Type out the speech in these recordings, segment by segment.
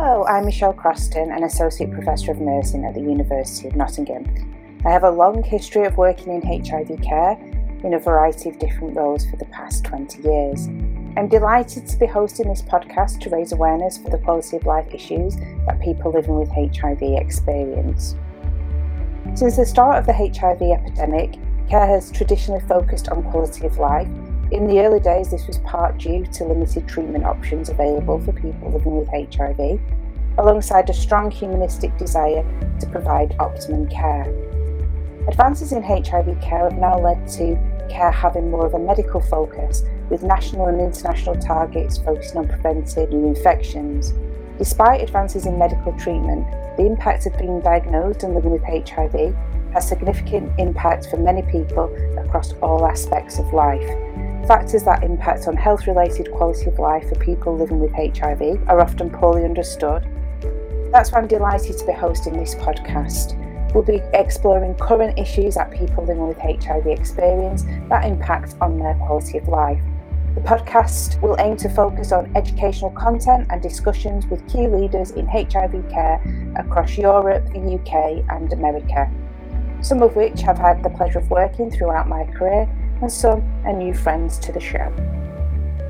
Hello, I'm Michelle Croston, an Associate Professor of Nursing at the University of Nottingham. I have a long history of working in HIV care in a variety of different roles for the past 20 years. I'm delighted to be hosting this podcast to raise awareness for the quality of life issues that people living with HIV experience. Since the start of the HIV epidemic, care has traditionally focused on quality of life. In the early days, this was part due to limited treatment options available for people living with HIV, alongside a strong humanistic desire to provide optimum care. Advances in HIV care have now led to care having more of a medical focus, with national and international targets focusing on preventing new infections. Despite advances in medical treatment, the impact of being diagnosed and living with HIV has significant impact for many people across all aspects of life. Factors that impact on health related quality of life for people living with HIV are often poorly understood. That's why I'm delighted to be hosting this podcast. We'll be exploring current issues that people living with HIV experience that impact on their quality of life. The podcast will aim to focus on educational content and discussions with key leaders in HIV care across Europe, the UK, and America, some of which I've had the pleasure of working throughout my career, and some are new friends to the show.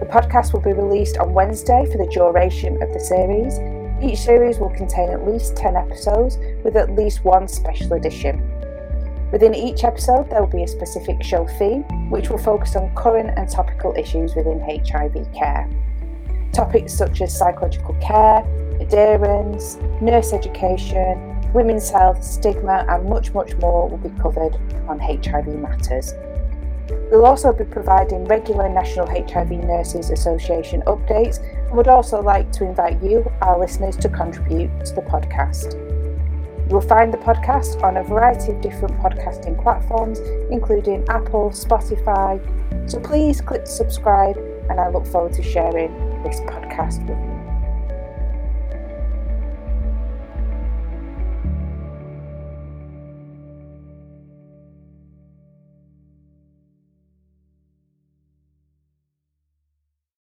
The podcast will be released on Wednesday for the duration of the series, each series will contain at least 10 episodes with at least one special edition. Within each episode, there will be a specific show theme, which will focus on current and topical issues within HIV care. Topics such as psychological care, adherence, nurse education, women's health, stigma, and much, much more will be covered on HIV Matters. We'll also be providing regular National HIV Nurses Association updates and would also like to invite you, our listeners, to contribute to the podcast. You will find the podcast on a variety of different podcasting platforms, including Apple, Spotify. So please click subscribe, and I look forward to sharing this podcast with you.